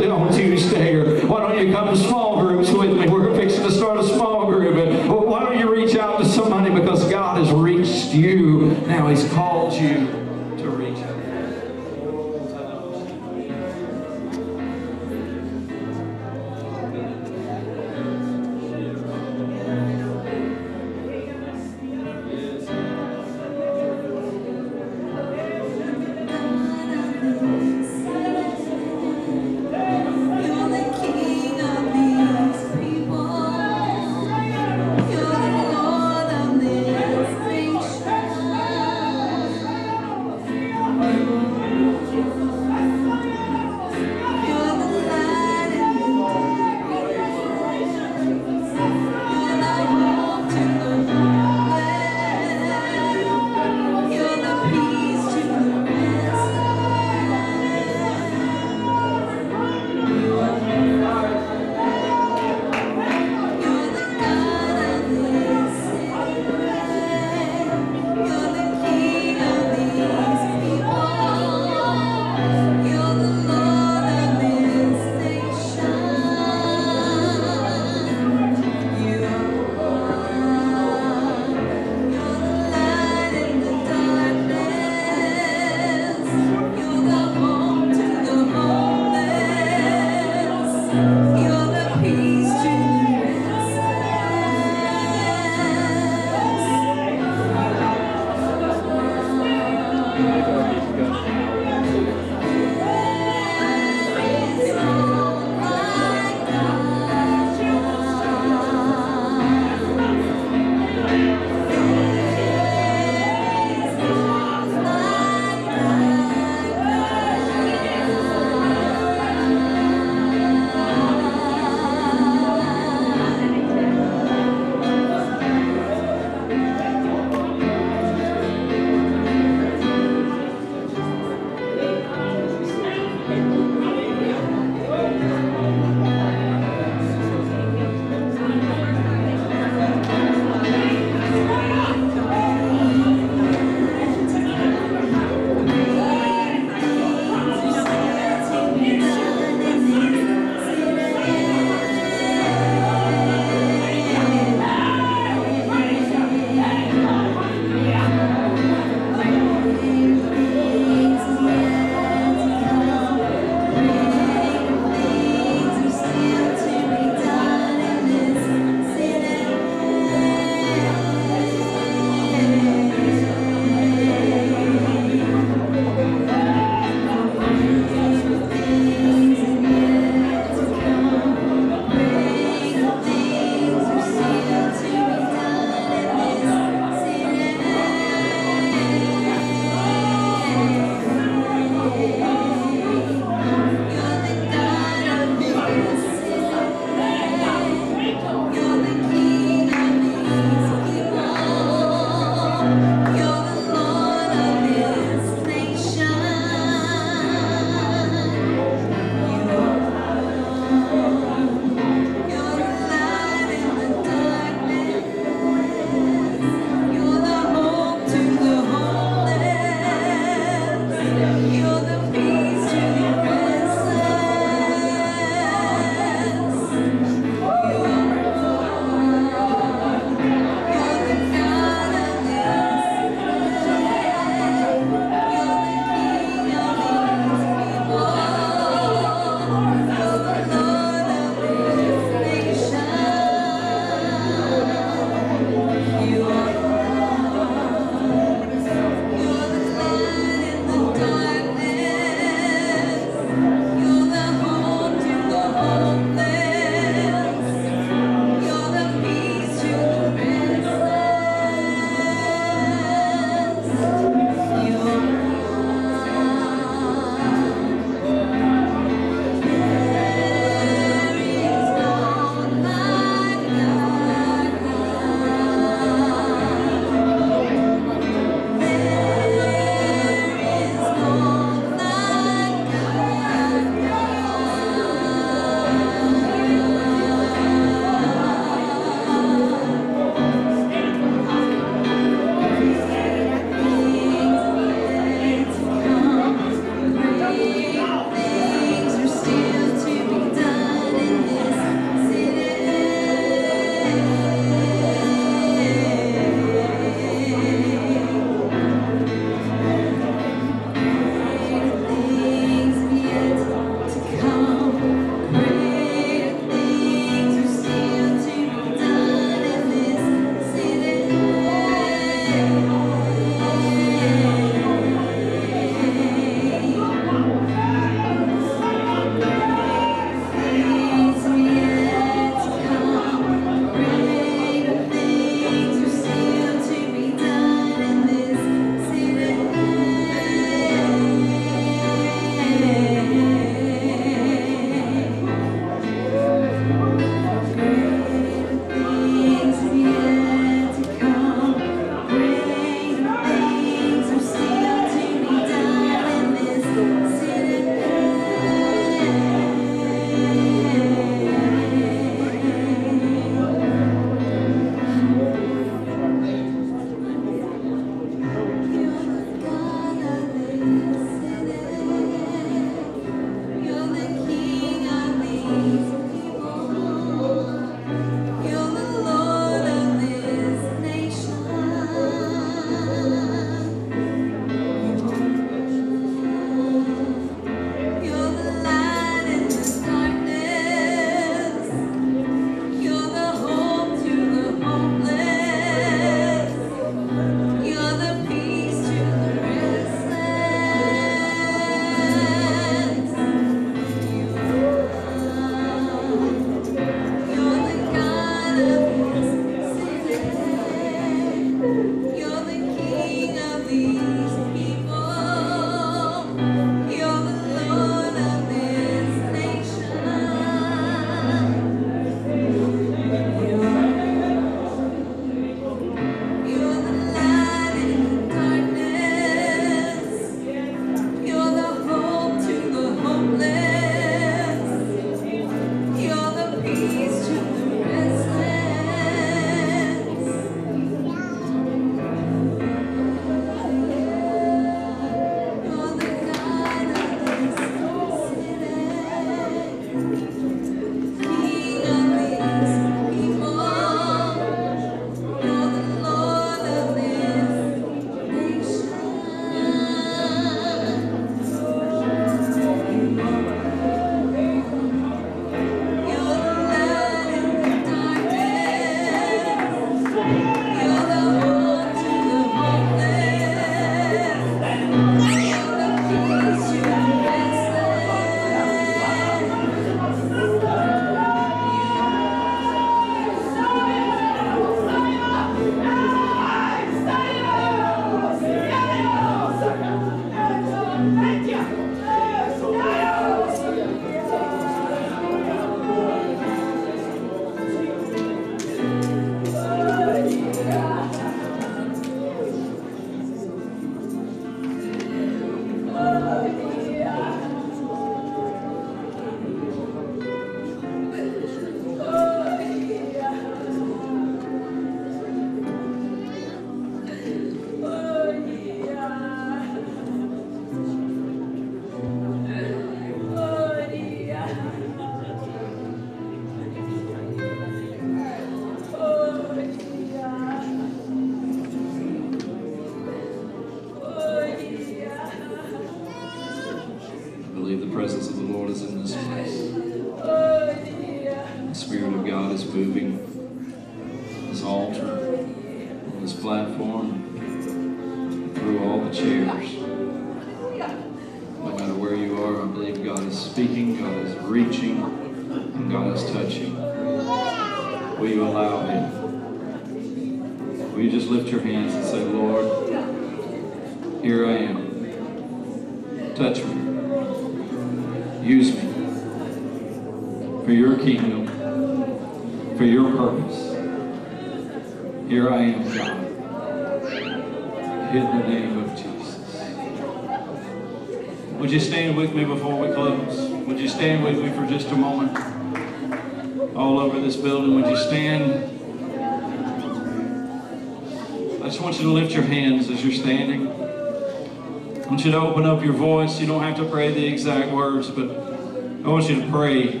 pray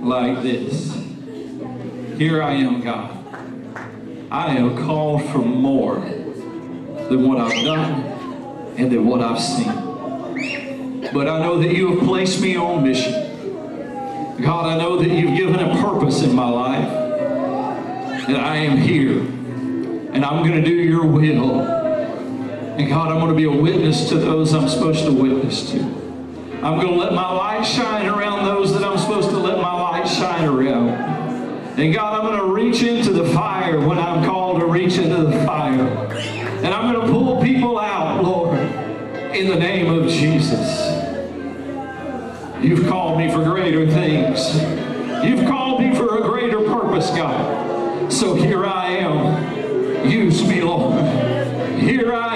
like this Here I am, God. I am called for more than what I've done and than what I've seen. But I know that you have placed me on mission. God, I know that you've given a purpose in my life. That I am here and I'm going to do your will. And God, I'm going to be a witness to those I'm supposed to witness to. I'm going to let my light shine around those that I'm supposed to let my light shine around. And God, I'm going to reach into the fire when I'm called to reach into the fire. And I'm going to pull people out, Lord, in the name of Jesus. You've called me for greater things. You've called me for a greater purpose, God. So here I am. Use me, Lord. Here I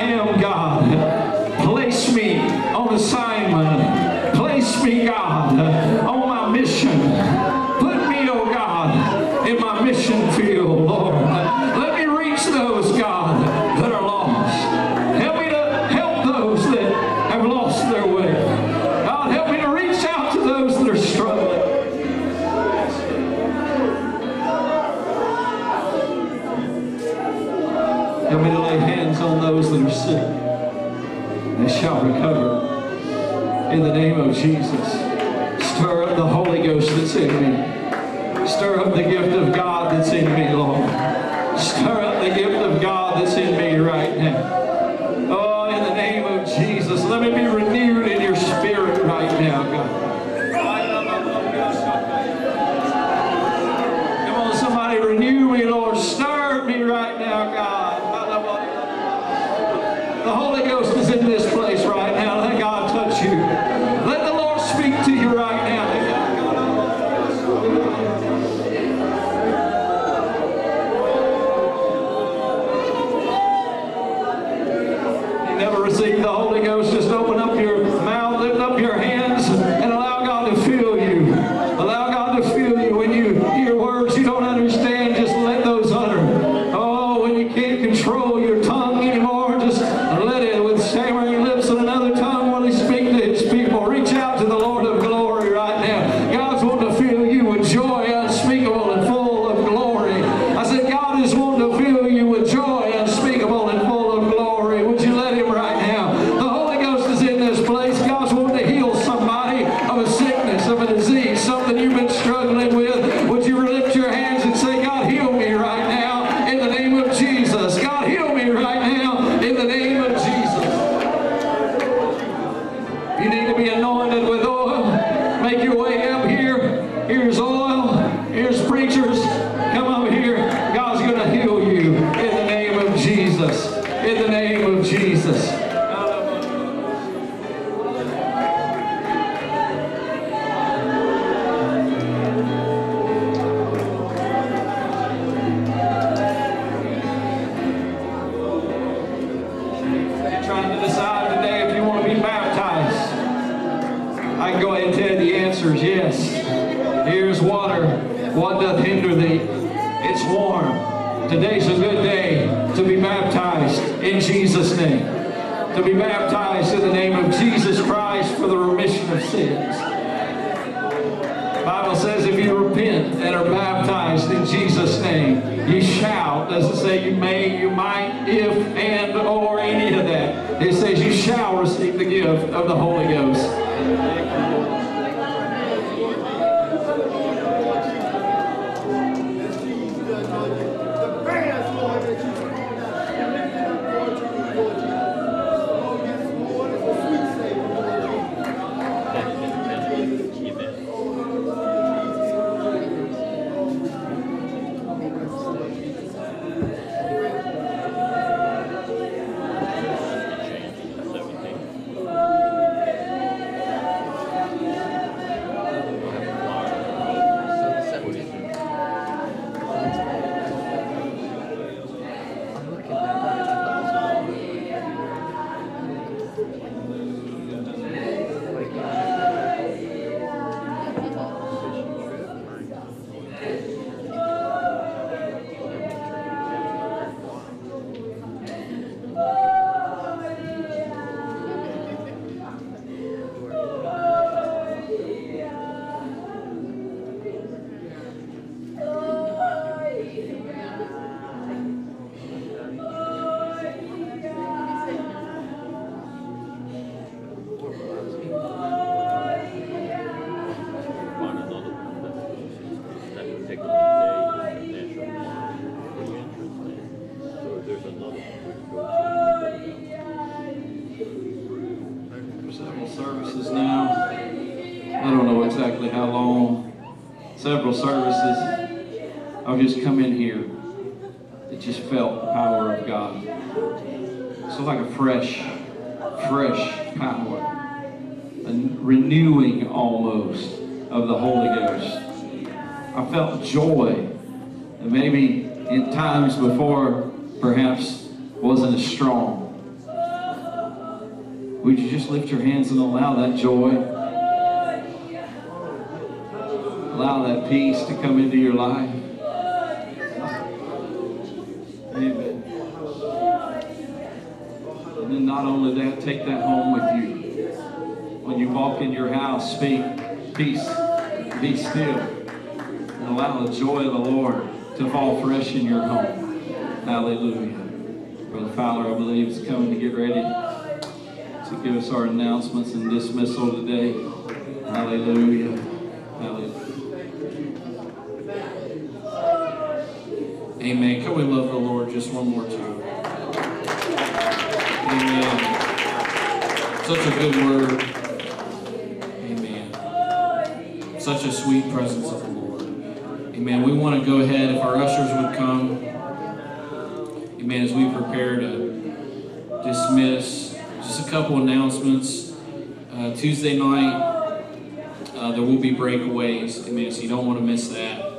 uh, there will be breakaways. Amen. So you don't want to miss that.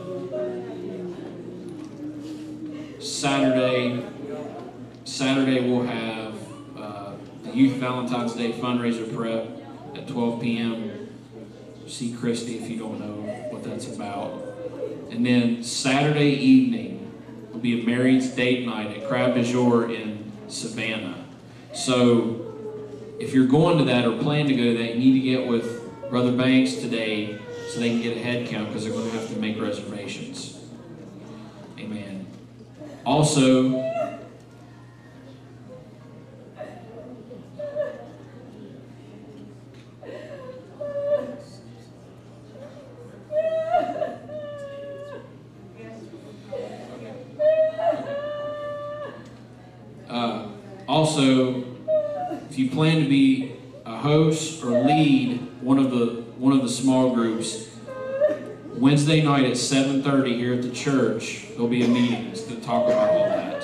Saturday, Saturday we'll have uh, the Youth Valentine's Day fundraiser prep at 12 p.m. See Christy if you don't know what that's about. And then Saturday evening will be a married's date night at Crab Du Jour in Savannah. So if you're going to that or plan to go to that, you need to get with Brother Banks today so they can get a head count because they're going to have to make reservations. Amen. Also, uh, also, if you plan to be a host or lead one of the one of the small groups, Wednesday night at 7:30 here at the church, there'll be a meeting to talk about all that.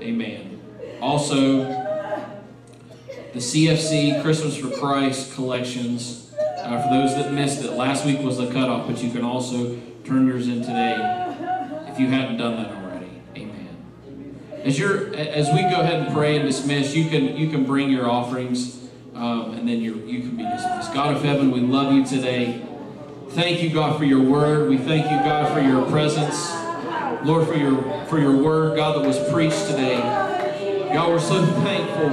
Amen. Also, the CFC Christmas for Christ collections. Uh, for those that missed it, last week was the cutoff, but you can also turn yours in today if you hadn't done that already. Amen. As you're, as we go ahead and pray and dismiss, you can you can bring your offerings, um, and then you you can be dismissed. God of heaven, we love you today. Thank you, God, for your word. We thank you, God, for your presence. Lord, for your for your word, God, that was preached today. God, we're so thankful,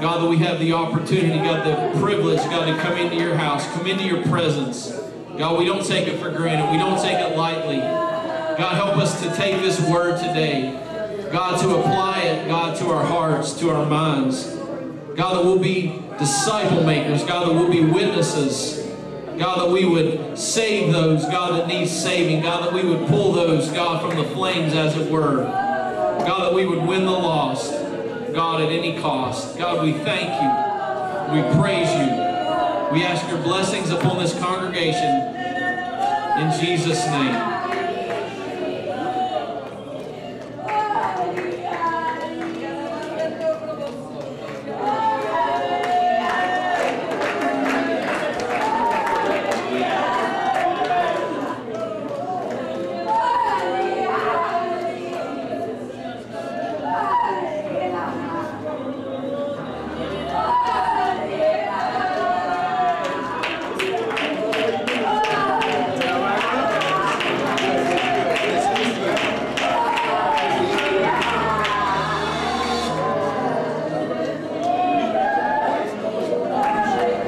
God, that we have the opportunity, God, the privilege, God, to come into your house, come into your presence. God, we don't take it for granted. We don't take it lightly. God, help us to take this word today. God, to apply it, God, to our hearts, to our minds. God, that we'll be disciple makers. God, that we'll be witnesses. God, that we would save those, God, that need saving. God, that we would pull those, God, from the flames, as it were. God, that we would win the lost, God, at any cost. God, we thank you. We praise you. We ask your blessings upon this congregation. In Jesus' name.